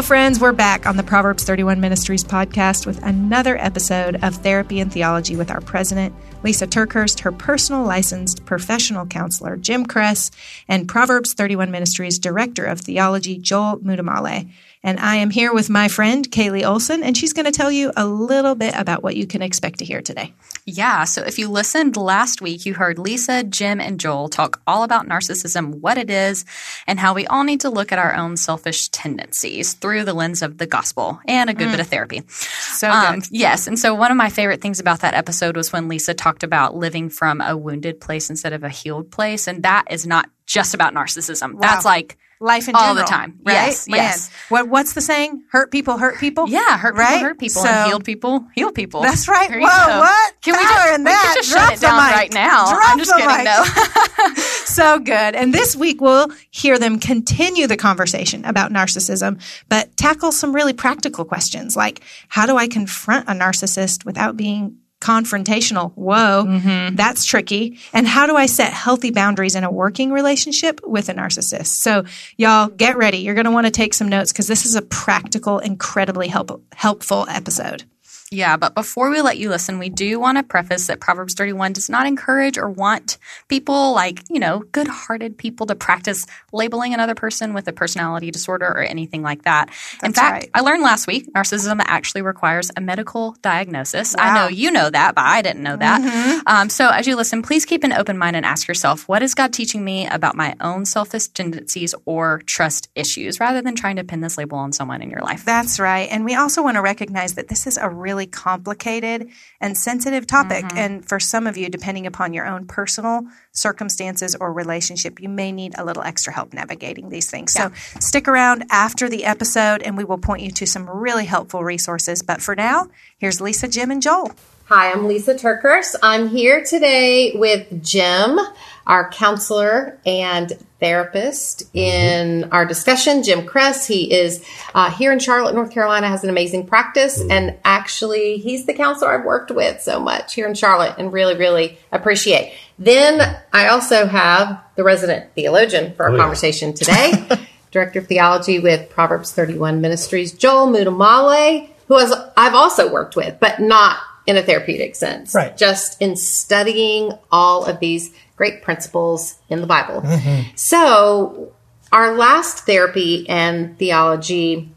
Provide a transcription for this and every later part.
Hello, friends. We're back on the Proverbs 31 Ministries podcast with another episode of Therapy and Theology with our president, Lysa TerKeurst, her personal licensed professional counselor, Jim Cress, and Proverbs 31 Ministries Director of Theology, Joel Muddamalle. And I am here with my friend, Kaylee Olson, and she's going to tell you a little bit about what you can expect to hear today. Yeah. So if you listened last week, you heard Lysa, Jim, and Joel talk all about narcissism, what it is, and how we all need to look at our own selfish tendencies through the lens of the gospel and a good mm. bit of therapy. So um, Yes. And so one of my favorite things about that episode was when Lysa talked about living from a wounded place instead of a healed place. And that is not just about narcissism. Wow. That's like – life in all general, the time. Right? Yes, Man. yes. What what's the saying? Hurt people, hurt people. Yeah, hurt right? people, hurt people, so, and healed people, heal people. That's right. Whoa, what? Can we just, in that? We just shut it down right now? Drop I'm just kidding. No. so good. And this week we'll hear them continue the conversation about narcissism, but tackle some really practical questions like how do I confront a narcissist without being confrontational. Whoa, mm-hmm. that's tricky. And how do I set healthy boundaries in a working relationship with a narcissist? So, y'all get ready. You're going to want to take some notes because this is a practical, incredibly help- helpful episode. Yeah, but before we let you listen, we do want to preface that Proverbs 31 does not encourage or want people like, you know, good hearted people to practice labeling another person with a personality disorder or anything like that. That's In fact, right. I learned last week narcissism actually requires a medical diagnosis. Wow. I know you know that, but I didn't know that. Mm-hmm. Um, so as you listen, please keep an open mind and ask yourself, what is God teaching me about my own selfish tendencies or trust issues rather than trying to pin this label on someone in your life? That's right. And we also want to recognize that this is a really complicated and sensitive topic. Mm-hmm. And for some of you, depending upon your own personal circumstances or relationship, you may need a little extra help navigating these things. Yeah. So stick around after the episode and we will point you to some really helpful resources. But for now, here's Lysa, Jim, and Joel. Hi, I'm Lysa TerKeurst. I'm here today with Jim, our counselor and therapist in our discussion. Jim Cress, he is uh, here in Charlotte, North Carolina, has an amazing practice. Mm-hmm. And actually, he's the counselor I've worked with so much here in Charlotte and really, really appreciate. Then I also have the resident theologian for our Oh, yeah. conversation today, director of theology with Proverbs 31 Ministries, Joel Muddamalle, who has, I've also worked with, but not in a therapeutic sense. Right. Just in studying all of these great principles in the Bible. Mm-hmm. So, our last therapy and theology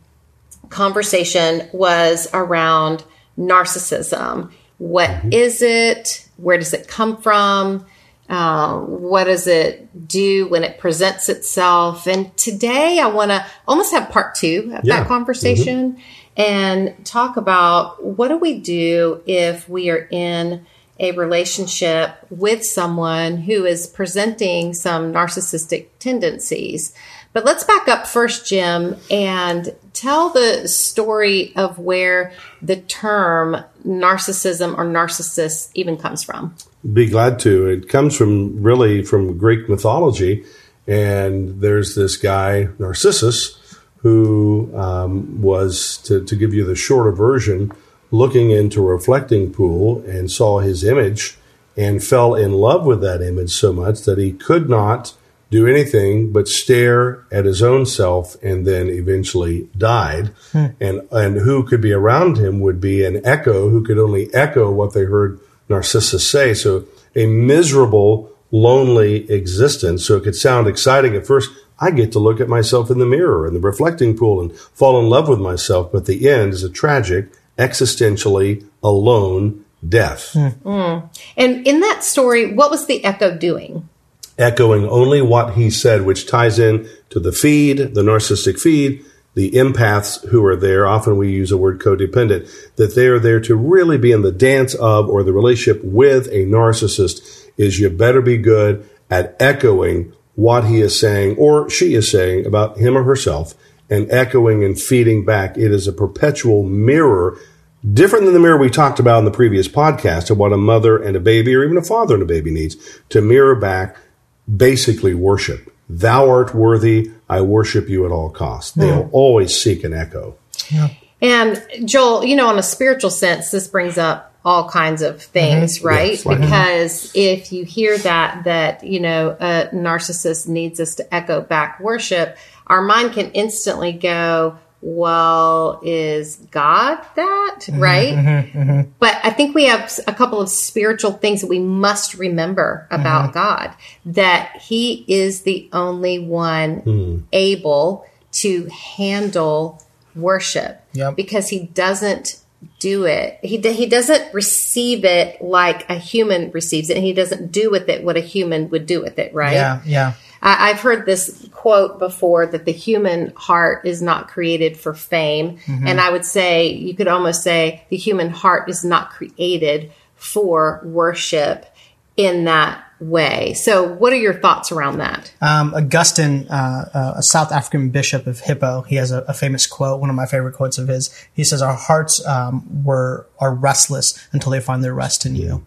conversation was around narcissism. What is it? Where does it come from? Uh, what does it do when it presents itself? And today I want to almost have part two of Yeah. that conversation and talk about what do we do if we are in a relationship with someone who is presenting some narcissistic tendencies. But let's back up first, Jim, and tell the story of where the term narcissism or narcissist even comes from. Be glad to. It comes from really from Greek mythology, and there's this guy Narcissus who um, was to, to give you the shorter version, looking into a reflecting pool and saw his image and fell in love with that image so much that he could not do anything but stare at his own self and then eventually died. Hmm. And and who could be around him would be an echo who could only echo what they heard Narcissus say. So a miserable, lonely existence. So it could sound exciting at first. I get to look at myself in the mirror in the reflecting pool and fall in love with myself. But the end is a tragic, existentially alone death. Hmm. Hmm. And in that story, what was the echo doing? echoing only what he said, which ties in to the feed, the narcissistic feed, the empaths who are there. Often we use a word codependent, that they are there to really be in the dance of or the relationship with a narcissist is you better be good at echoing what he is saying or she is saying about him or herself and echoing and feeding back. It is a perpetual mirror different than the mirror we talked about in the previous podcast of what a mother and a baby or even a father and a baby needs to mirror back basically worship. Thou art worthy, I worship you at all costs. They'll always seek an echo. And Joel, you know, on a spiritual sense, this brings up all kinds of things, mm-hmm. right? Yes, like- because if you hear that, that, you know, a narcissist needs us to echo back worship, our mind can instantly go, well, is God that? Mm-hmm, right? But I think we have a couple of spiritual things that we must remember about Mm-hmm. God that He is the only one able to handle worship Yep. because He doesn't do it. He, he doesn't receive it like a human receives it, and He doesn't do with it what a human would do with it, right? Yeah, yeah. I, I've heard this quote before that the human heart is not created for fame. And I would say, you could almost say, the human heart is not created for worship in that way. So, what are your thoughts around that? Um, Augustine, uh, uh, a South African bishop of Hippo, he has a, a famous quote, one of my favorite quotes of his. He says, "Our hearts um, were are restless until they find their rest in you."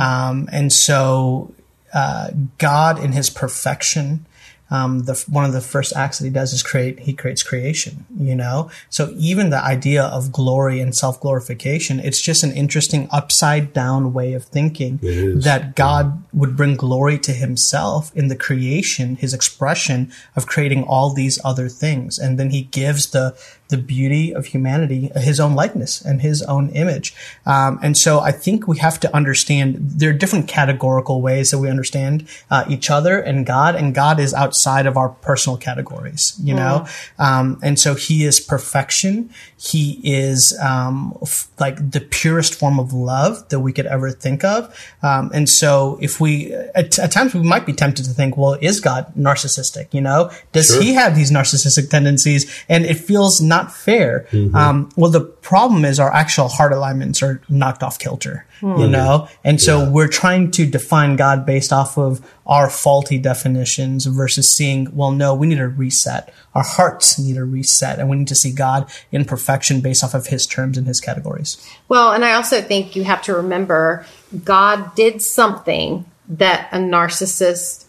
Um, and so, uh, God, in His perfection, um, the one of the first acts that He does is create. He creates creation. You know, so even the idea of glory and self glorification, it's just an interesting upside down way of thinking that God would bring glory to himself in the creation, his expression of creating all these other things. And then he gives the, the beauty of humanity his own likeness and his own image. Um, and so I think we have to understand there are different categorical ways that we understand uh, each other and God, and God is outside of our personal categories, you know? Um, and so he is perfection. He is um, f- like the purest form of love that we could ever think of. Um, and so if we, at, at times we might be tempted to think, well, is God narcissistic? You know, does Sure. he have these narcissistic tendencies? And it feels not fair. Mm-hmm. Um, well, the problem is our actual heart alignments are knocked off kilter, you hmm. know? And so we're trying to define God based off of our faulty definitions versus seeing, well, no, we need a reset. Our hearts need a reset and we need to see God in perfection based off of his terms and his categories. Well, and I also think you have to remember God did something that a narcissist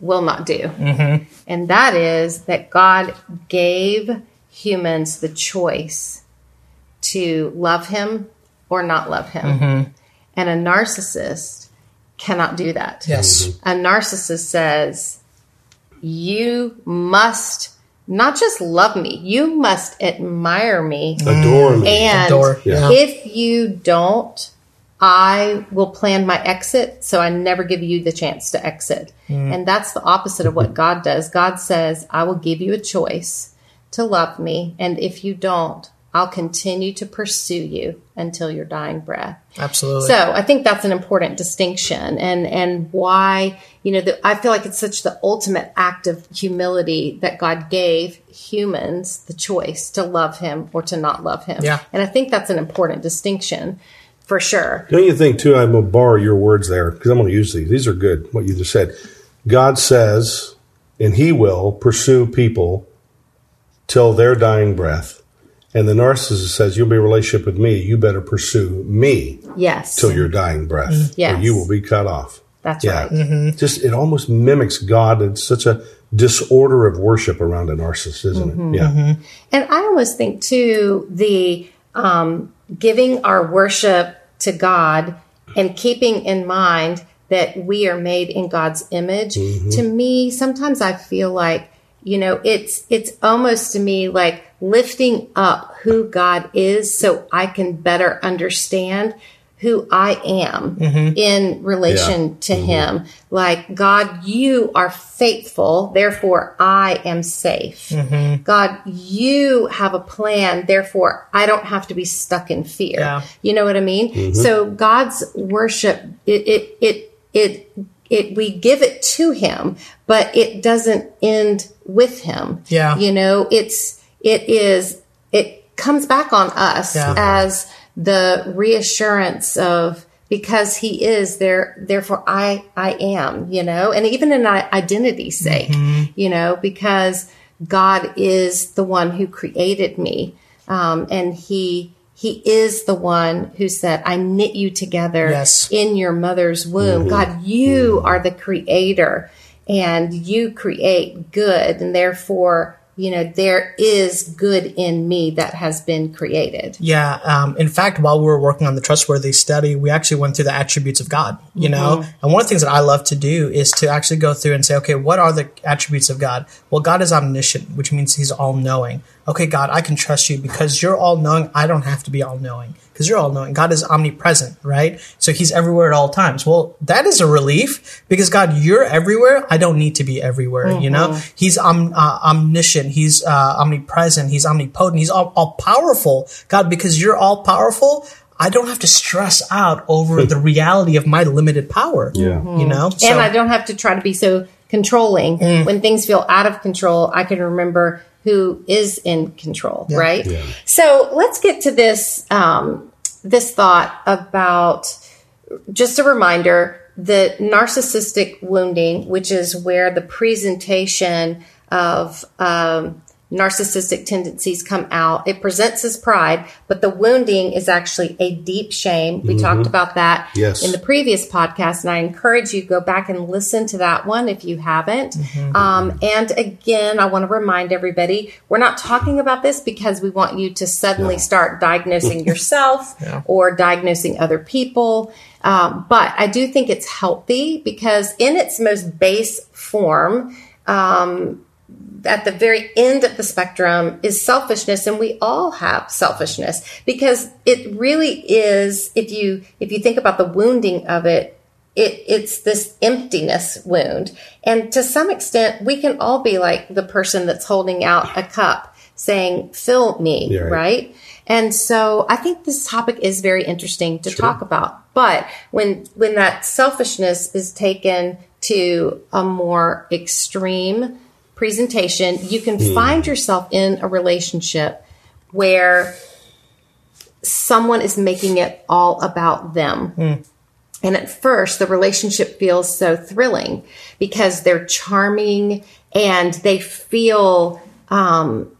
will not do. Mm-hmm. And that is that God gave humans the choice to love him or not love him. Mm-hmm. And a narcissist cannot do that. Yes. A narcissist says, You must not just love me, you must admire me. Adore me. And Adore, yeah. if you don't, I will plan my exit so I never give you the chance to exit. Mm. And that's the opposite of what God does. God says, I will give you a choice to love me. And if you don't, I'll continue to pursue you until your dying breath. Absolutely. So I think that's an important distinction, and and why you know the, I feel like it's such the ultimate act of humility that God gave humans the choice to love Him or to not love Him. Yeah. and I think that's an important distinction for sure. Don't you think, too? I'm going to borrow your words there because I'm going to use these. These are good, what you just said. God says, and He will pursue people till their dying breath. And the narcissist says, You'll be in a relationship with me. You better pursue me Yes, till your dying breath, Yes. or you will be cut off. that's Yeah. right. Just, it almost mimics God. It's such a disorder of worship around a narcissist, isn't Mm-hmm. it? Yeah. And I almost think too the um, giving our worship to God and keeping in mind that we are made in God's image. To me, sometimes I feel like you know it's it's almost to me like lifting up who God is, so I can better understand who I am mm-hmm. in relation Yeah. to mm-hmm. Him. Like, God, you are faithful, therefore I am safe. Mm-hmm. God, you have a plan, therefore I don't have to be stuck in fear. Yeah. You know what I mean? So God's worship, it, it, it, it, it, we give it to Him, but it doesn't end with Him. Yeah. You know, it's, it is, it comes back on us Yeah. as the reassurance of, because he is there, therefore I, I am, you know, and even in i- identity's sake, you know, because God is the one who created me. Um, and he, he is the one who said, I knit you together Yes. in your mother's womb. Mm-hmm. God, you mm-hmm. are the creator and you create good. And therefore, you know, there is good in me that has been created. Yeah. Um, in fact, while we were working on the trustworthy study, we actually went through the attributes of God, you know? Mm-hmm. And one of the things that I love to do is to actually go through and say, okay, what are the attributes of God? Well, God is omniscient, which means he's all knowing. Okay, God, I can trust you because you're all knowing. I don't have to be all knowing because you're all knowing. God is omnipresent, right? So he's everywhere at all times. Well, that is a relief because God, you're everywhere. I don't need to be everywhere. Mm-hmm. You know, he's om- uh, omniscient. He's uh, omnipresent. He's omnipotent. He's all, all powerful. God, because you're all powerful. I don't have to stress out over the reality of my limited power. Yeah. You know? So, and I don't have to try to be so controlling. Mm. When things feel out of control, I can remember who is in control, yeah. right? Yeah. So let's get to this um, this thought about just a reminder that narcissistic wounding, which is where the presentation of um, narcissistic tendencies come out. It presents as pride, but the wounding is actually a deep shame. We mm-hmm. talked about that yes. in the previous podcast, and I encourage you go back and listen to that one if you haven't. Mm-hmm. Um, and again, I want to remind everybody we're not talking about this because we want you to suddenly no. start diagnosing yourself yeah. or diagnosing other people. Um, but I do think it's healthy because in its most base form, um, at the very end of the spectrum is selfishness and we all have selfishness because it really is if you if you think about the wounding of it it it's this emptiness wound and to some extent we can all be like the person that's holding out a cup saying fill me yeah, right. right. and so i think this topic is very interesting to sure. talk about but when when that selfishness is taken to a more extreme presentation, you can mm. find yourself in a relationship where someone is making it all about them. Mm. And at first, the relationship feels so thrilling because they're charming and they feel um,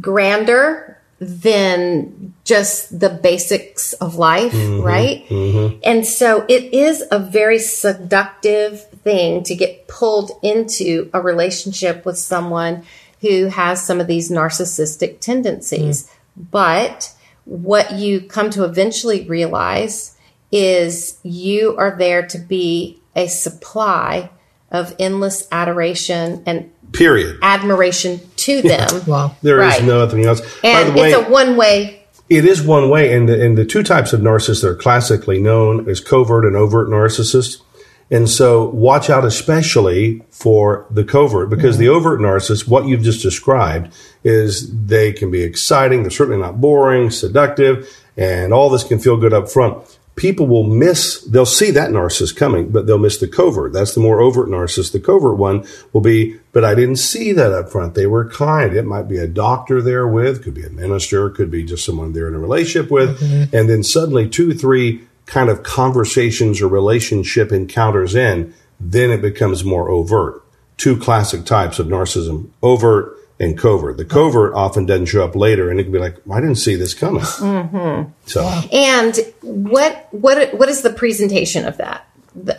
grander than just the basics of life, mm-hmm, right? Mm-hmm. And so it is a very seductive thing to get pulled into a relationship with someone who has some of these narcissistic tendencies. Mm. But what you come to eventually realize is you are there to be a supply of endless adoration and period admiration to them. wow. There right. is nothing else. And way, it's a one way. It is one way, and the, and the two types of narcissists that are classically known as covert and overt narcissists. And so watch out especially for the covert because mm-hmm. the overt narcissist, what you've just described is they can be exciting. They're certainly not boring, seductive, and all this can feel good up front people will miss, they'll see that narcissist coming, but they'll miss the covert. That's the more overt narcissist. The covert one will be, but I didn't see that up front. They were kind. It might be a doctor there with, could be a minister, could be just someone they're in a relationship with. Mm-hmm. And then suddenly two, three kind of conversations or relationship encounters in, then it becomes more overt. Two classic types of narcissism, overt and covert. The covert often doesn't show up later, and it can be like, I didn't see this coming. Mm-hmm. So, and what what what is the presentation of that?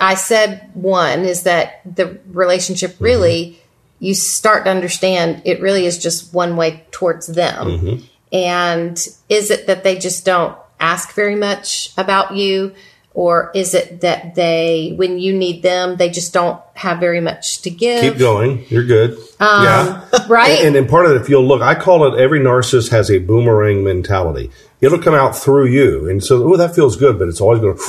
I said one is that the relationship mm-hmm. really mm-hmm. you start to understand it really is just one way towards them, mm-hmm. and is it that they just don't ask very much about you? or is it that they when you need them they just don't have very much to give? Keep going. You're good. Um, yeah. right? And, and, part of it if you'll look i call it every narcissist has a boomerang mentality. It'll come out through you. And so oh that feels good but it's always going to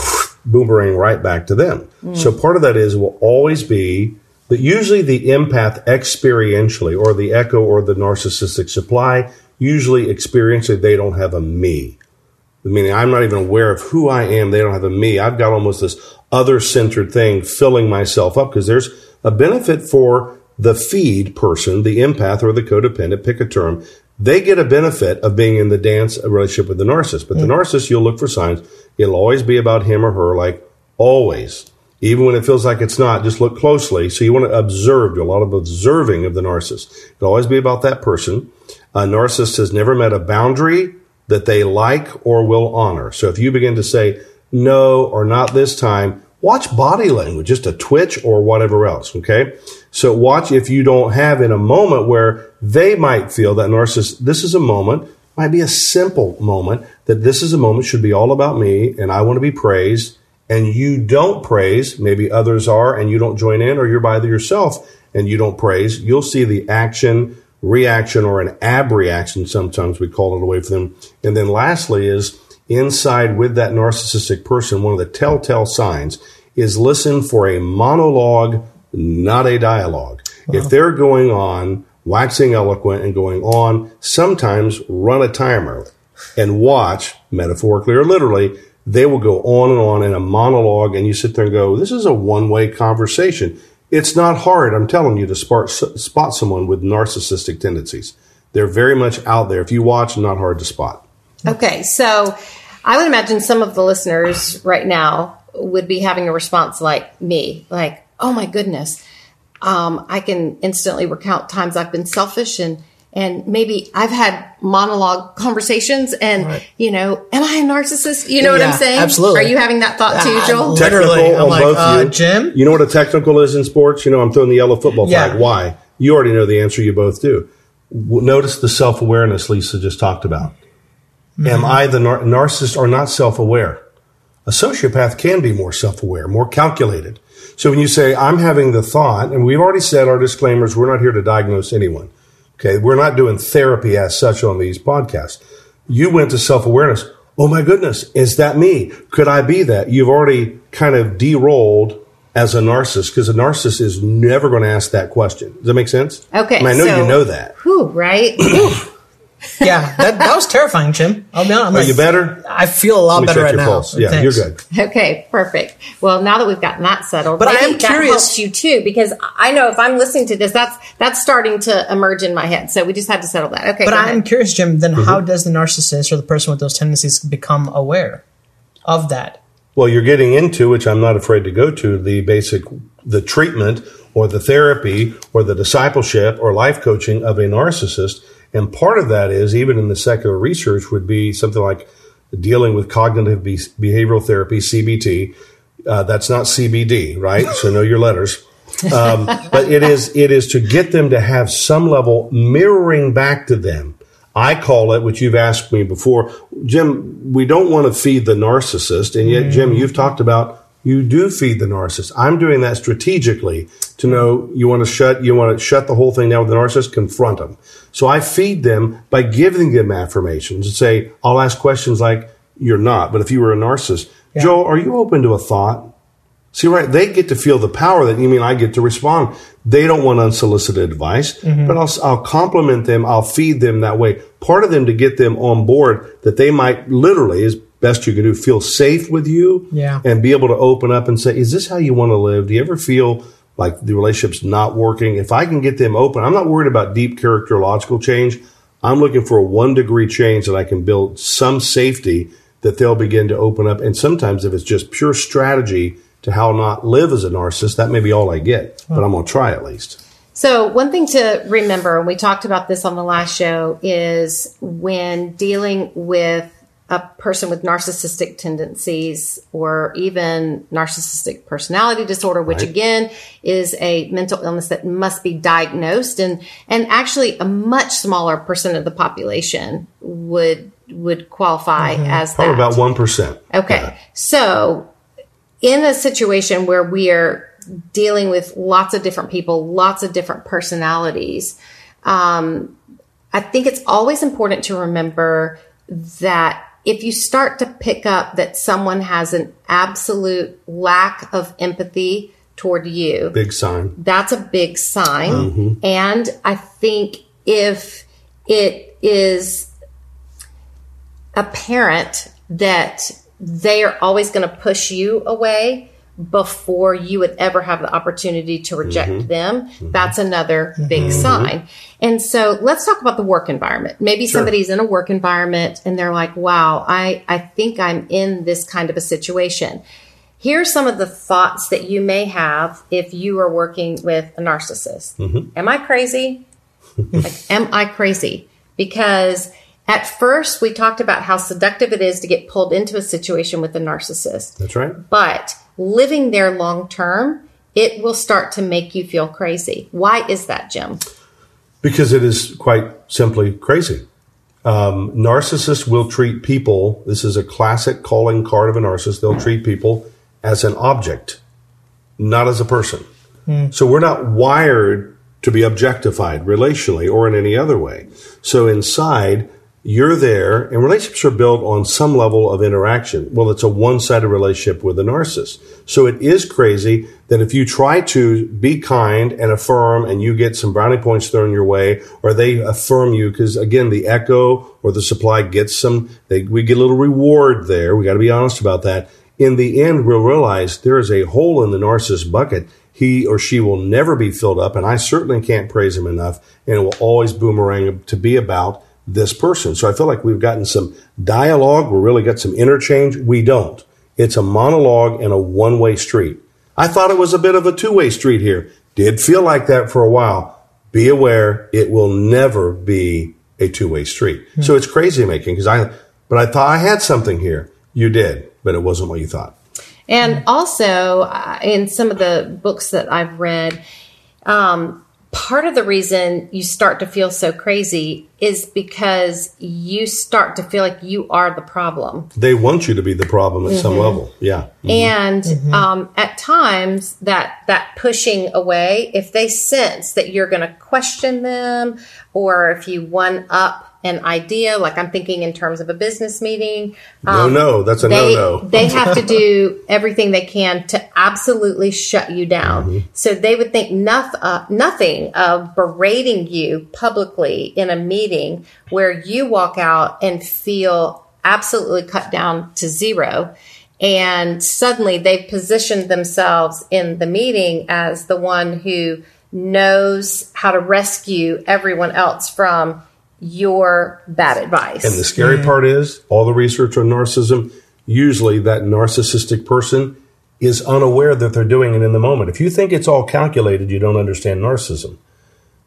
boomerang right back to them. Mm. so part of that is will always be that usually the empath experientially or the echo or the narcissistic supply usually experientially they don't have a me meaning I'm not even aware of who I am. They don't have a me. I've got almost this other centered thing filling myself up because there's a benefit for the feed person, the empath or the codependent, pick a term. They get a benefit of being in the dance relationship with the narcissist. But mm. the narcissist, you'll look for signs. It'll always be about him or her, like always. Even when it feels like it's not, just look closely. So you want to observe, do a lot of observing of the narcissist. It'll always be about that person. A narcissist has never met a boundary that they like or will honor. So if you begin to say no or not this time, watch body language, just a twitch or whatever else. Okay. So watch if you don't have in a moment where they might feel that narcissist, this is a moment, might be a simple moment that this is a moment should be all about me and I want to be praised and you don't praise, maybe others are and you don't join in or you're by yourself and you don't praise, you'll see the action reaction or an ab reaction, Sometimes we call it away from them. And then lastly is inside with that narcissistic person, one of the telltale signs is listen for a monologue, not a dialogue. Uh-huh. If they're going on, waxing eloquent and going on, sometimes run a timer and watch, metaphorically or literally, they will go on and on in a monologue and you sit there and go, this is a one way conversation. It's not hard, I'm telling you, to spot, spot someone with narcissistic tendencies. They're very much out there. If you watch, not hard to spot. Okay, so I would imagine some of the listeners right now would be having a response like me, like, oh my goodness, um, I can instantly recount times I've been selfish and and maybe I've had monologue conversations and Right. you know, am I a narcissist? You know what I'm saying? absolutely. Are you having that thought too, Joel? Literally. Technical I'm on like, both uh, you. Jim? You know what a technical is in sports? You know, I'm throwing the yellow football Yeah. flag. Why? You already know the answer. You both do. Notice the self awareness Lysa just talked about. Am I the nar- narcissist or not self aware? A sociopath can be more self aware, more calculated. So when you say, I'm having the thought, and we've already said our disclaimers, we're not here to diagnose anyone. Okay. We're not doing therapy as such on these podcasts. You went to self awareness. Oh my goodness. Is that me? Could I be that? You've already kind of de-rolled as a narcissist because a narcissist is never going to ask that question. Does that make sense? Okay, I, I know so- you know that. Who, right? Whew. Yeah, that, that was terrifying, Jim. I'll be honest. I'm Are like- you better? I feel a lot Let me better check right your now. pulse. Yeah, Thanks. you're good. Okay, perfect. Well, now that we've gotten that settled, But I maybe am that curious- helps you too because I know if I'm listening to this, that's that's starting to emerge in my head. So we just had to settle that. Okay, But I'm curious, Jim, then Mm-hmm. how does the narcissist or the person with those tendencies become aware of that? Well, you're getting into, which I'm not afraid to go to, the basic, the treatment or the therapy or the discipleship or life coaching of a narcissist. And part of that is, even in the secular research, would be something like dealing with cognitive be- behavioral therapy, CBT. Uh, that's not CBD, right? So know your letters. Um, but it is it is to get them to have some level mirroring back to them. I call it, which you've asked me before, Jim. We don't want to feed the narcissist, and yet, Jim, you've talked about you do feed the narcissist. I'm doing that strategically to know you want to shut you want to shut the whole thing down with the narcissist, confront them. So I feed them by giving them affirmations and say, I'll ask questions like, "You're not," but if you were a narcissist, Joel, are you open to a thought? See, right? They get to feel the power that you mean I get to respond. They don't want unsolicited advice, mm-hmm. but I'll, I'll compliment them. I'll feed them that way. Part of them to get them on board that they might literally, as best you can do, feel safe with you Yeah. and be able to open up and say, is this how you want to live? Do you ever feel like the relationship's not working? If I can get them open, I'm not worried about deep characterological change. I'm looking for a one degree change that I can build some safety that they'll begin to open up. And sometimes if it's just pure strategy to how not live as a narcissist, that may be all I get, but I'm going to try at least. So, one thing to remember, and we talked about this on the last show, is when dealing with a person with narcissistic tendencies or even narcissistic personality disorder, which Right. again is a mental illness that must be diagnosed and, and actually a much smaller percent of the population would, would qualify as Probably that. about 1%. Okay. Yeah. So, in a situation where we are dealing with lots of different people, lots of different personalities, um, I think it's always important to remember that if you start to pick up that someone has an absolute lack of empathy toward you, Big sign. that's a big sign. Mm-hmm. And I think if it is apparent that they are always going to push you away before you would ever have the opportunity to reject mm-hmm. them, mm-hmm. that's another big mm-hmm. sign. And so let's talk about the work environment. Maybe somebody's in a work environment and they're like, wow, I, I think I'm in this kind of a situation. Here are some of the thoughts that you may have if you are working with a narcissist. Am I crazy? like, am I crazy? Because at first we talked about how seductive it is to get pulled into a situation with a narcissist. That's right. But living there long term, it will start to make you feel crazy. Why is that, Jim? Because it is quite simply crazy. Um, narcissists will treat people, this is a classic calling card of a narcissist, they'll treat people as an object, not as a person. So we're not wired to be objectified relationally or in any other way. So inside, you're there and relationships are built on some level of interaction. Well, it's a one-sided relationship with a narcissist. So it is crazy that if you try to be kind and affirm and you get some brownie points thrown your way or they affirm you because again, the echo or the supply gets some, they, we get a little reward there. We got to be honest about that. In the end, we'll realize there is a hole in the narcissist bucket he or she will never be filled up, and I certainly can't praise him enough, and it will always boomerang to be about this person. So I feel like we've gotten some dialogue, we really got some interchange. We don't. It's a monologue and a one way street. I thought it was a bit of a two way street here. Did feel like that for a while. Be aware it will never be a two way street. Mm-hmm. So it's crazy making because I, but I thought I had something here. You did, but it wasn't what you thought. And also, uh, in some of the books that I've read, um, part of the reason you start to feel so crazy is because you start to feel like you are the problem. They want you to be the problem at mm-hmm. some level. Yeah. Mm-hmm. And mm-hmm. Um, at times that that pushing away, if they sense that you're going to question them or if you one up an idea, like I'm thinking in terms of a business meeting. Um, no, no, that's a they, no, no. they have to do everything they can to absolutely shut you down. Mm-hmm. So they would think nothing, uh, nothing of berating you publicly in a meeting where you walk out and feel absolutely cut down to zero. And suddenly they've positioned themselves in the meeting as the one who knows how to rescue everyone else from your bad advice. And the scary mm-hmm. part is all the research on narcissism, usually that narcissistic person is unaware that they're doing it in the moment. If you think it's all calculated, you don't understand narcissism.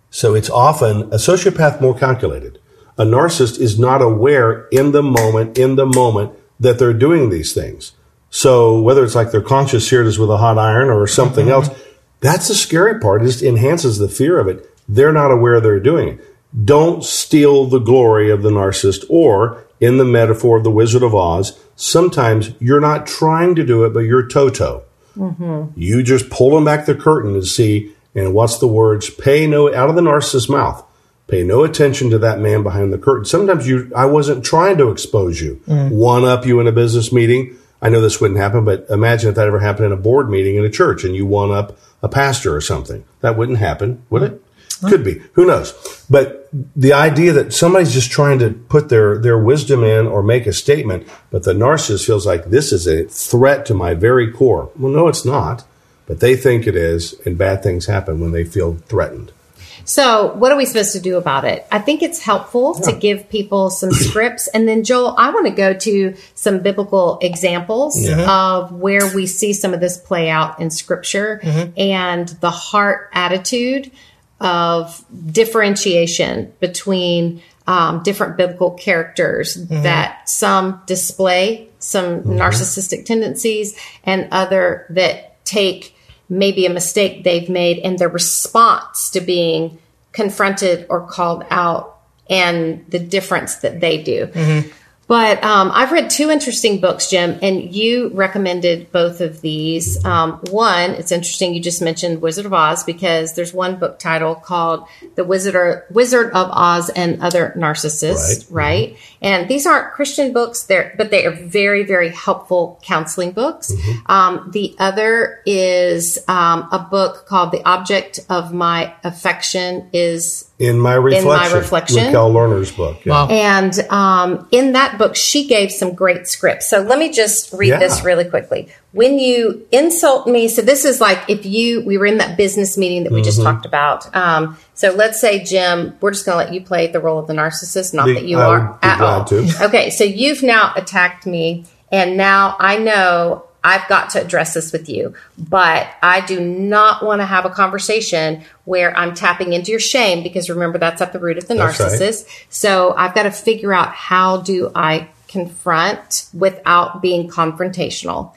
So it's often a sociopath more calculated. A narcissist is not aware in the moment, in the moment that they're doing these things. So whether it's like their conscious seared us with a hot iron or something mm-hmm. else, that's the scary part. It just enhances the fear of it. They're not aware they're doing it. Don't steal the glory of the narcissist, or in the metaphor of the Wizard of Oz, sometimes you're not trying to do it, but you're Toto. Mm-hmm. You just pulling back the curtain to see, and what's the words? Pay no, out of the narcissist's mouth, pay no attention to that man behind the curtain. Sometimes you, I wasn't trying to expose you, mm. one up you in a business meeting. I know this wouldn't happen, but imagine if that ever happened in a board meeting in a church and you one up a pastor or something. That wouldn't happen, would it? Could be. Who knows? But the idea that somebody's just trying to put their, their wisdom in or make a statement, but the narcissist feels like this is a threat to my very core. Well, no, it's not. But they think it is, and bad things happen when they feel threatened. So, what are we supposed to do about it? I think it's helpful yeah. to give people some scripts. And then, Joel, I want to go to some biblical examples mm-hmm. of where we see some of this play out in scripture mm-hmm. and the heart attitude of differentiation between um, different biblical characters mm-hmm. that some display some mm-hmm. narcissistic tendencies and other that take maybe a mistake they've made and their response to being confronted or called out and the difference that they do. Mm-hmm. But um, I've read two interesting books, Jim, and you recommended both of these. Um, one, it's interesting you just mentioned Wizard of Oz because there's one book title called "The Wizard Wizard of Oz and Other Narcissists," right? right? Mm-hmm. And these aren't Christian books, there, but they are very, very helpful counseling books. Mm-hmm. Um, the other is um, a book called "The Object of My Affection Is in my reflection. In my reflection. Rokelle Lerner's book. Yeah. Wow. And um, in that book, she gave some great scripts. So let me just read yeah. this really quickly. When you insult me, so this is like if you, we were in that business meeting that we mm-hmm. just talked about. Um, so let's say, Jim, we're just going to let you play the role of the narcissist, not the, that you I are at all. To. Okay, so you've now attacked me, and now I know I've got to address this with you, but I do not want to have a conversation where I'm tapping into your shame because remember that's at the root of the that's narcissist. Right. So I've got to figure out how do I confront without being confrontational.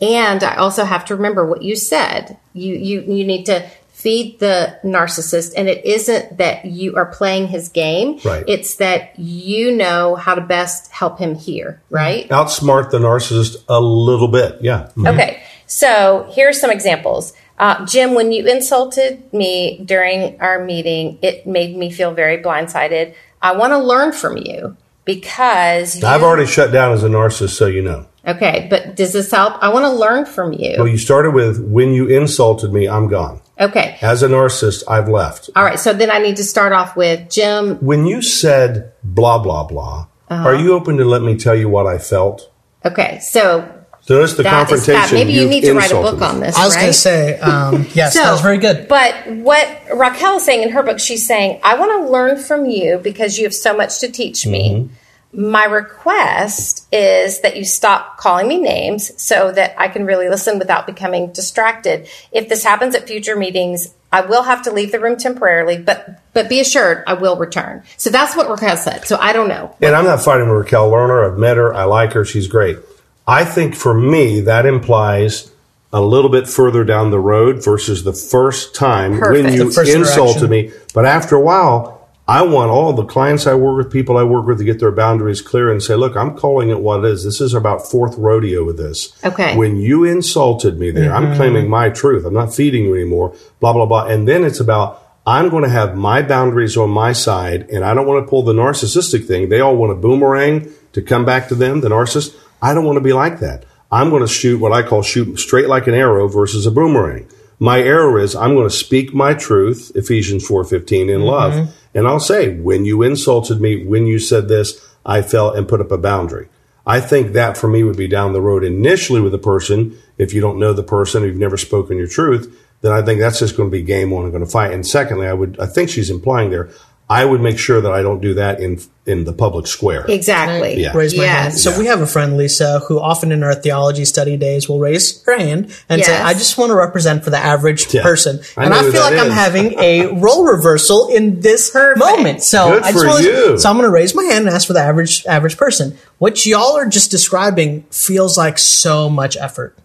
And I also have to remember what you said. You you you need to feed the narcissist and it isn't that you are playing his game right. it's that you know how to best help him hear right outsmart the narcissist a little bit yeah mm-hmm. okay So here's some examples. Uh, Jim, when you insulted me during our meeting, it made me feel very blindsided. I want to learn from you because you, I've already shut down as a narcissist, so you know. okay. But does this help? I want to learn from you. Well, you started with when you insulted me, I'm gone. Okay. As a narcissist, I've left. All right. So then I need to start off with Jim. When you said blah blah blah, Uh-huh. are you open to let me tell you what I felt? Okay. So So that's the that is confrontation. Maybe you need to write a book on this. I was right? going to say, um, yes, that was very good. But what Rokelle is saying in her book, she's saying, I want to learn from you because you have so much to teach me. Mm-hmm. My request is that you stop calling me names so that I can really listen without becoming distracted. If this happens at future meetings, I will have to leave the room temporarily, but but be assured I will return. So that's what Rokelle said. So I don't know. And I'm not fighting with Rokelle Lerner. I've met her. I like her. She's great. I think for me, that implies a little bit further down the road versus the first time when you insulted interaction. me. But after a while, I want all the clients I work with, people I work with, to get their boundaries clear and say, look, I'm calling it what it is. This is about fourth rodeo with this. Okay. When you insulted me there, I'm mm-hmm. claiming my truth. I'm not feeding you anymore, blah, blah, blah. And then it's about, I'm going to have my boundaries on my side, and I don't want to pull the narcissistic thing. They all want a boomerang to come back to them, the narcissist. I don't want to be like that. I'm going to shoot what I call shoot straight like an arrow versus a boomerang. My arrow is I'm going to speak my truth, Ephesians 4:15 in love, mm-hmm. And I'll say when you insulted me, when you said this, I felt and put up a boundary. I think that for me would be down the road initially with a person. If you don't know the person, you've never spoken your truth, then I think that's just going to be game one. I'm going to fight. And secondly, I would, I think she's implying there, I would make sure that I don't do that in in the public square. Exactly. Yeah. raise my hand. Yes. So we have a friend, Lisa, who often in our theology study days will raise her hand and say, I just want to represent for the average Yeah. person. I and I feel that like I'm having a role reversal in this Perfect. moment. So Good I just for wanna- you. So I'm going to raise my hand and ask for the average average person. What y'all are just describing feels like so much effort.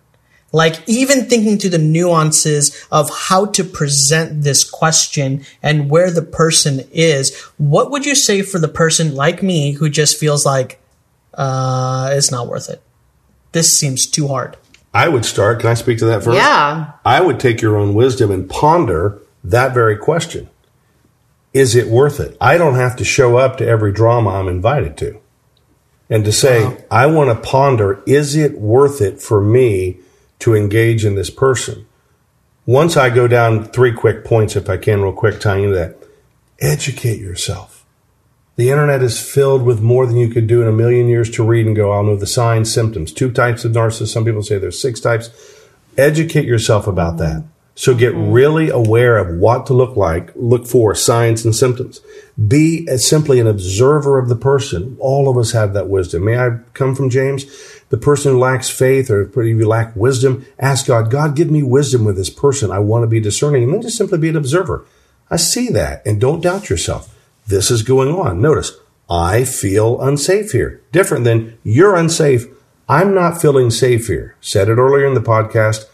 Like even thinking through the nuances of how to present this question and where the person is. What would you say for the person like me who just feels like uh, it's not worth it? This seems too hard. I would start. Can I speak to that first? Yeah. I would take your own wisdom and ponder that very question. Is it worth it? I don't have to show up to every drama I'm invited to. And to say, I want to ponder, is it worth it for me to engage in this person? Once I go down three quick points, if I can, real quick, tying into that, educate yourself. The internet is filled with more than you could do in a million years to read and go, I'll know the signs, symptoms. Two types of narcissists. Some people say there's six types. Educate yourself about that. So get mm-hmm. really aware of what to look like, look for signs and symptoms. Be as simply an observer of the person. All of us have that wisdom. May I come from James? The person who lacks faith or if you lack wisdom, ask God, God, give me wisdom with this person. I want to be discerning. And then just simply be an observer. I see that and don't doubt yourself. This is going on. Notice, I feel unsafe here. Different than you're unsafe. I'm not feeling safe here. Said it earlier in the podcast.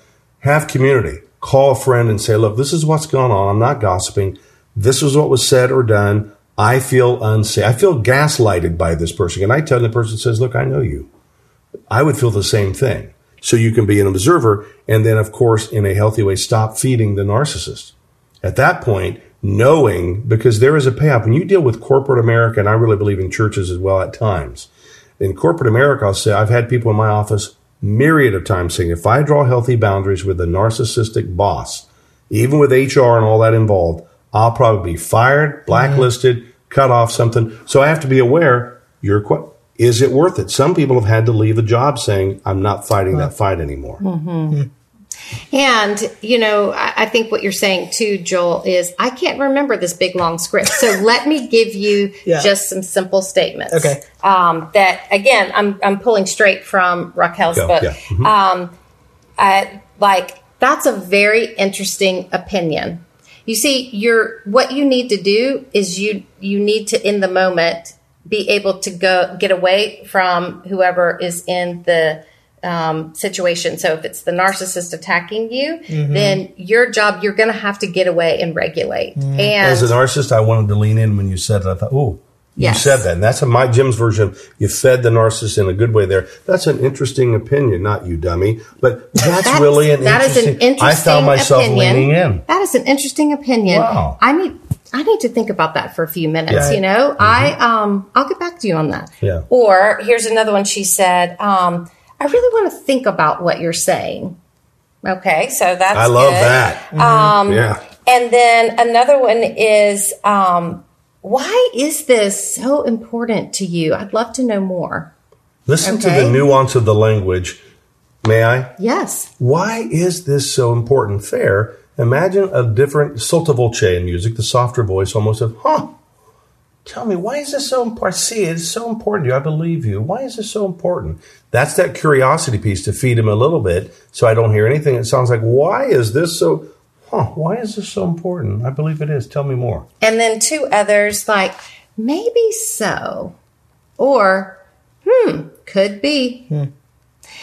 Have community. Call a friend and say, look, this is what's going on. I'm not gossiping. This is what was said or done. I feel unsafe. I feel gaslighted by this person. And I tell the person says, look, I know you. I would feel the same thing. So you can be an observer and then, of course, in a healthy way, stop feeding the narcissist. At that point, knowing, because there is a payoff. When you deal with corporate America, and I really believe in churches as well at times, in corporate America, I'll say, I've had people in my office myriad of times saying, if I draw healthy boundaries with a narcissistic boss, even with HR and all that involved, I'll probably be fired, blacklisted, cut off something. So I have to be aware, you're qu- is it worth it? Some people have had to leave a job saying, I'm not fighting that fight anymore. And, you know, I, I think what you're saying too, Joel, is I can't remember this big long script. So let me give you Yeah. just some simple statements. Okay. Um, that, again, I'm, I'm pulling straight from Rokelle's Go, book. yeah. Mhm. Um, I, like, that's a very interesting opinion. You see, you're, what you need to do is you, you need to, in the moment, be able to go get away from whoever is in the um, situation. So if it's the narcissist attacking you, then your job, you're going to have to get away and regulate. And As a narcissist, I wanted to lean in when you said it. I thought, oh, Yes. You said that. And that's a, my Jim's version. You fed the narcissist in a good way there. That's an interesting opinion, not you, dummy. But that's, That's- really an that is interesting. an interesting I found myself opinion. leaning in. That is an interesting opinion. Wow. I need I need to think about that for a few minutes. Yeah. You know, I um I'll get back to you on that. Yeah. Or here's another one. She said, um, "I really want to think about what you're saying." Okay, so that's I love good. that. Um, yeah. And then another one is, um, why is this so important to you? I'd love to know more. Listen to the nuance of the language. May I? Yes. Why is this so important? Fair. Imagine a different sotto voce in music, the softer voice almost of, huh, tell me, why is this so important? I see it's so important to you. I believe you. Why is this so important? That's that curiosity piece to feed him a little bit so I don't hear anything. It sounds like, why is this so, huh, why is this so important? I believe it is. Tell me more. And then two others like, maybe so. Or, hmm, could be.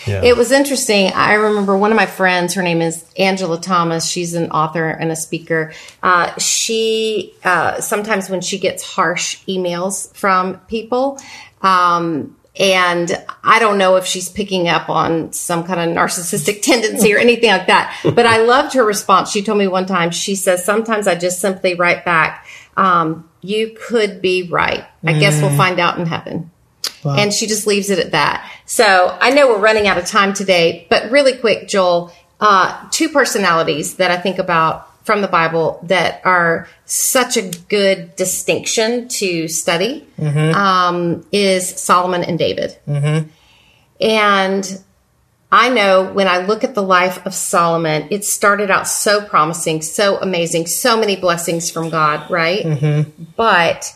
Yeah. It was interesting. I remember one of my friends, her name is Angela Thomas. She's an author and a speaker. Uh, she, uh, sometimes when she gets harsh emails from people, um, and I don't know if she's picking up on some kind of narcissistic tendency or anything like that. But I loved her response. She told me one time, she says, sometimes I just simply write back, um, you could be right. I guess we'll find out in heaven. And she just leaves it at that. So I know we're running out of time today, but really quick, Joel, uh, two personalities that I think about from the Bible that are such a good distinction to study um, is Solomon and David. And I know when I look at the life of Solomon, it started out so promising, so amazing, so many blessings from God, right? But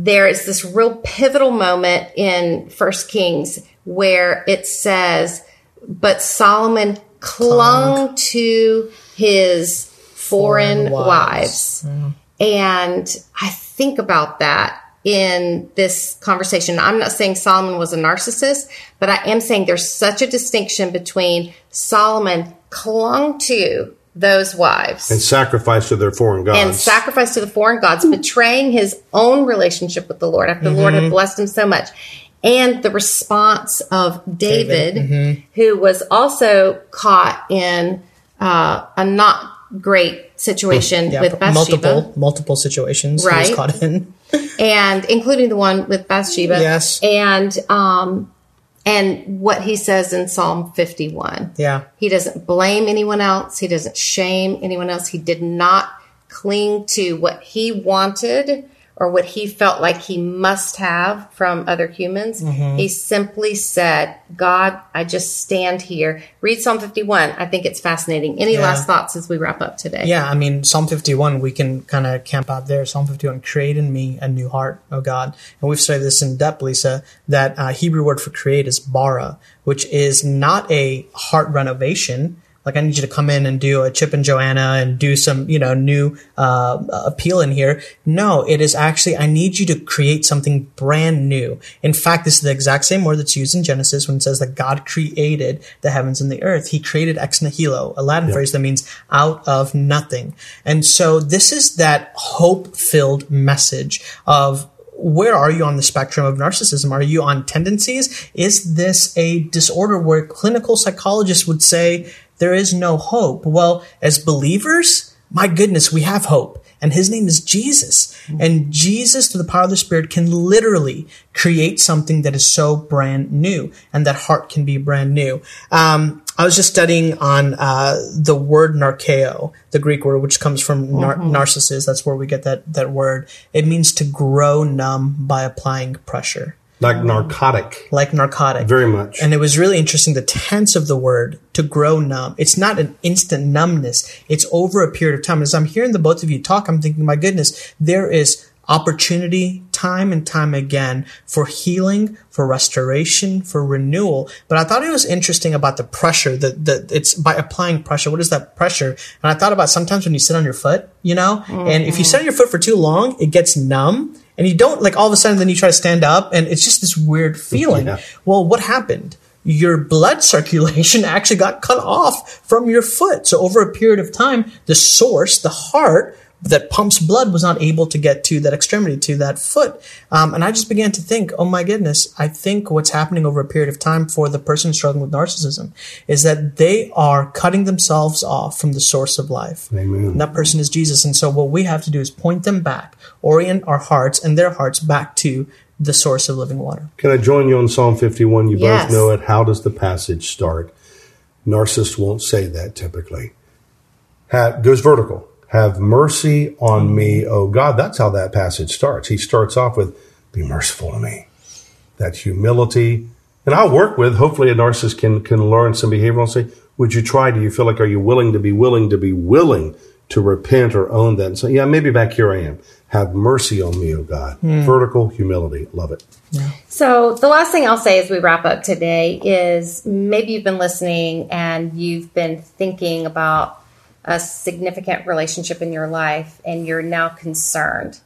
there is this real pivotal moment in First Kings where it says, "But Solomon clung to his foreign, Foreign wives." wives. Mm-hmm. And I think about that in this conversation. I'm not saying Solomon was a narcissist, but I am saying there's such a distinction between Solomon clung to those wives and sacrifice to their foreign gods. and sacrifice to the foreign gods, betraying his own relationship with the Lord after the Lord had blessed him so much. And the response of David, who was also caught in uh, a not great situation Yeah, with Bathsheba, multiple multiple situations he Right. was caught in. and including the one with Bathsheba. Yes. and um, and what he says in Psalm 51. Yeah. He doesn't blame anyone else. He doesn't shame anyone else. He did not cling to what he wanted or what he felt like he must have from other humans. Mm-hmm. He simply said, God, I just stand here. Read Psalm 51. I think it's fascinating. Any Yeah. last thoughts as we wrap up today? Yeah, I mean, Psalm 51, we can kind of camp out there. Psalm 51, create in me a new heart, oh God. And we've studied this in depth, Lysa, that uh, Hebrew word for create is bara, which is not a heart renovation. Like, I need you to come in and do a Chip and Joanna and do some, you know, new uh, appeal in here. No, it is actually, I need you to create something brand new. In fact, this is the exact same word that's used in Genesis when it says that God created the heavens and the earth. He created ex nihilo, a Latin phrase that means out of nothing. And so this is that hope filled message of where are you on the spectrum of narcissism? Are you on tendencies? Is this a disorder where clinical psychologists would say there is no hope? Well, as believers, my goodness, we have hope. And his name is Jesus. And Jesus, through the power of the Spirit, can literally create something that is so brand new. And that heart can be brand new. Um, I was just studying on uh, the word narkeo, the Greek word, which comes from nar- narcissus. That's where we get that, that word. It means to grow numb by applying pressure, like narcotic, like narcotic. very much. And it was really interesting the tense of the word to grow numb. It's not an instant numbness. It's over a period of time. As I'm hearing the both of you talk, I'm thinking, my goodness, there is opportunity time and time again for healing, for restoration, for renewal. But I thought it was interesting about the pressure that, that it's by applying pressure. What is that pressure? And I thought about sometimes when you sit on your foot, you know, and if you mm-hmm. sit on your foot for too long, it gets numb and you don't like all of a sudden then you try to stand up and it's just this weird feeling. Yeah. Well, what happened? Your blood circulation actually got cut off from your foot. So over a period of time, the source, the heart, that pumps blood was not able to get to that extremity, to that foot. Um, and I just began to think, oh my goodness, I think what's happening over a period of time for the person struggling with narcissism is that they are cutting themselves off from the source of life. Amen. And that person is Jesus. And so what we have to do is point them back, orient our hearts and their hearts back to the source of living water. Can I join you on Psalm 51? You Yes. both know it. How does the passage start? Narcissists won't say that typically. Ha goes vertical. Have mercy on me, O God. That's how that passage starts. He starts off with, Be merciful to me. That humility. And I'll work with, hopefully, a narcissist can, can learn some behavior. I'll say, Would you try? Do you feel like, are you willing to be willing to be willing to repent or own that? And say, Yeah, maybe back here I am. Have mercy on me, O God. Hmm. Vertical humility. Love it. So, the last thing I'll say as we wrap up today is maybe you've been listening and you've been thinking about a significant relationship in your life and you're now concerned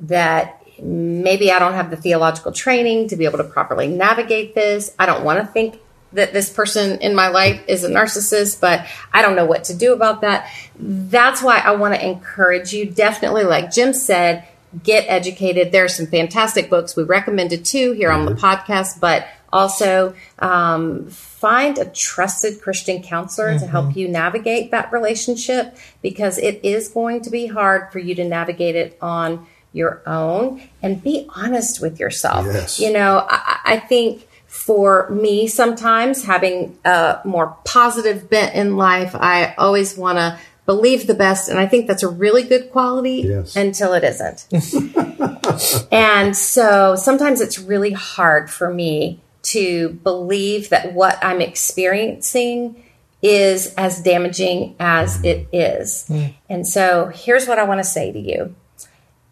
that maybe I don't have the theological training to be able to properly navigate this. I don't want to think that this person in my life is a narcissist, but I don't know what to do about that. That's why I want to encourage you. Definitely, like Jim said, get educated. There are some fantastic books we recommended too here on the mm-hmm. podcast, but also um, find a trusted Christian counselor to help you navigate that relationship because it is going to be hard for you to navigate it on your own and be honest with yourself. Yes. You know, I, I think for me, sometimes having a more positive bent in life, I always want to believe the best. And I think that's a really good quality Yes. until it isn't. and so sometimes it's really hard for me to believe that what I'm experiencing is as damaging as it is. And so here's what I want to say to you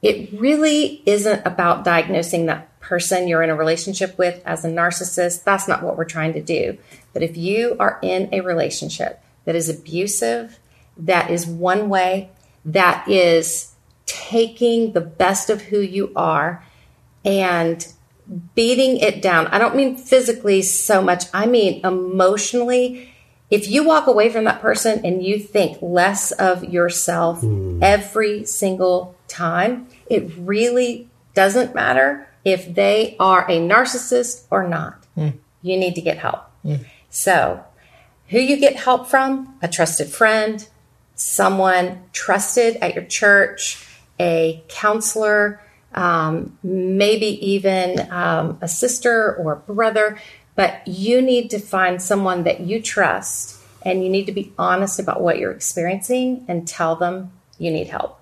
it really isn't about diagnosing that person you're in a relationship with as a narcissist. That's not what we're trying to do. But if you are in a relationship that is abusive, that is one way, that is taking the best of who you are and beating it down. I don't mean physically so much, I mean emotionally. If you walk away from that person and you think less of yourself hmm. every single time, it really doesn't matter if they are a narcissist or not. Hmm. You need to get help. Hmm. So, who you get help from? A trusted friend, someone trusted at your church, a counselor, um, maybe even um, a sister or brother. But you need to find someone that you trust and you need to be honest about what you're experiencing and tell them you need help.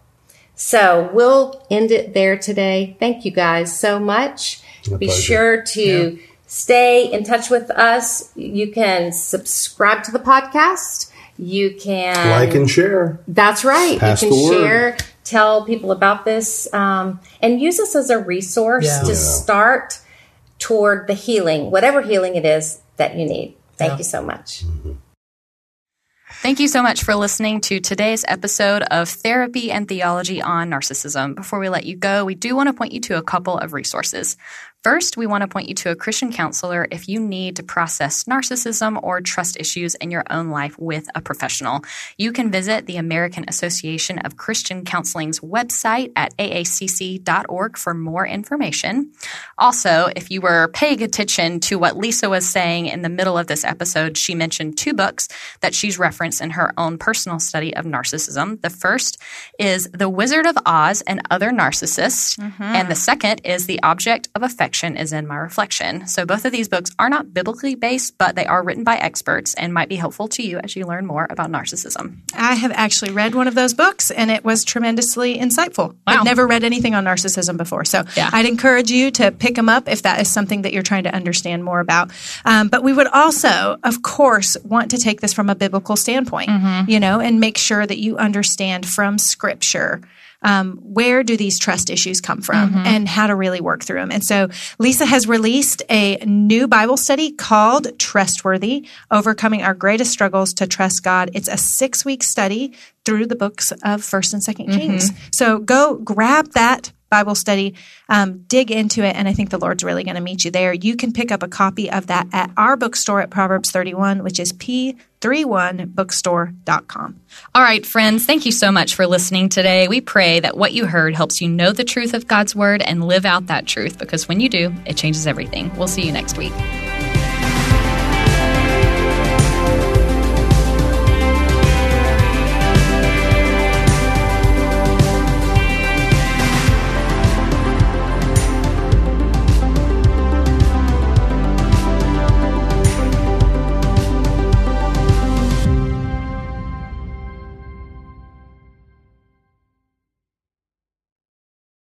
So we'll end it there today. Thank you guys so much. My be pleasure. sure to stay in touch with us. You can subscribe to the podcast. You can Like and share. that's right. Pass you the can word. share, tell people about this, um, and use this as a resource Yeah. to Yeah. start toward the healing, whatever healing it is that you need. Thank Yeah. you so much. Thank you so much for listening to today's episode of Therapy and Theology on Narcissism. Before we let you go, we do want to point you to a couple of resources. First, we want to point you to a Christian counselor if you need to process narcissism or trust issues in your own life with a professional. You can visit the American Association of Christian Counseling's website at aacc.org for more information. Also, if you were paying attention to what Lysa was saying in the middle of this episode, she mentioned two books that she's referenced in her own personal study of narcissism. The first is The Wizard of Oz and Other Narcissists, mm-hmm. and the second is The Object of Affection is in My Reflection. So both of these books are not biblically based, but they are written by experts and might be helpful to you as you learn more about narcissism. I have actually read one of those books and it was tremendously insightful. Wow. I've never read anything on narcissism before. So Yeah. I'd encourage you to pick them up if that is something that you're trying to understand more about. Um, but we would also, of course, want to take this from a biblical standpoint, you know, and make sure that you understand from scripture. Um, where do these trust issues come from and how to really work through them. And so Lysa has released a new Bible study called Trustworthy Overcoming Our Greatest Struggles to Trust God. It's a six week study through the books of 1st and 2nd Kings. So go grab that Bible study. Um, dig into it, and I think the Lord's really going to meet you there. You can pick up a copy of that at our bookstore at Proverbs 31, which is p31bookstore.com. All right, friends, thank you so much for listening today. We pray that what you heard helps you know the truth of God's Word and live out that truth because when you do, it changes everything. We'll see you next week.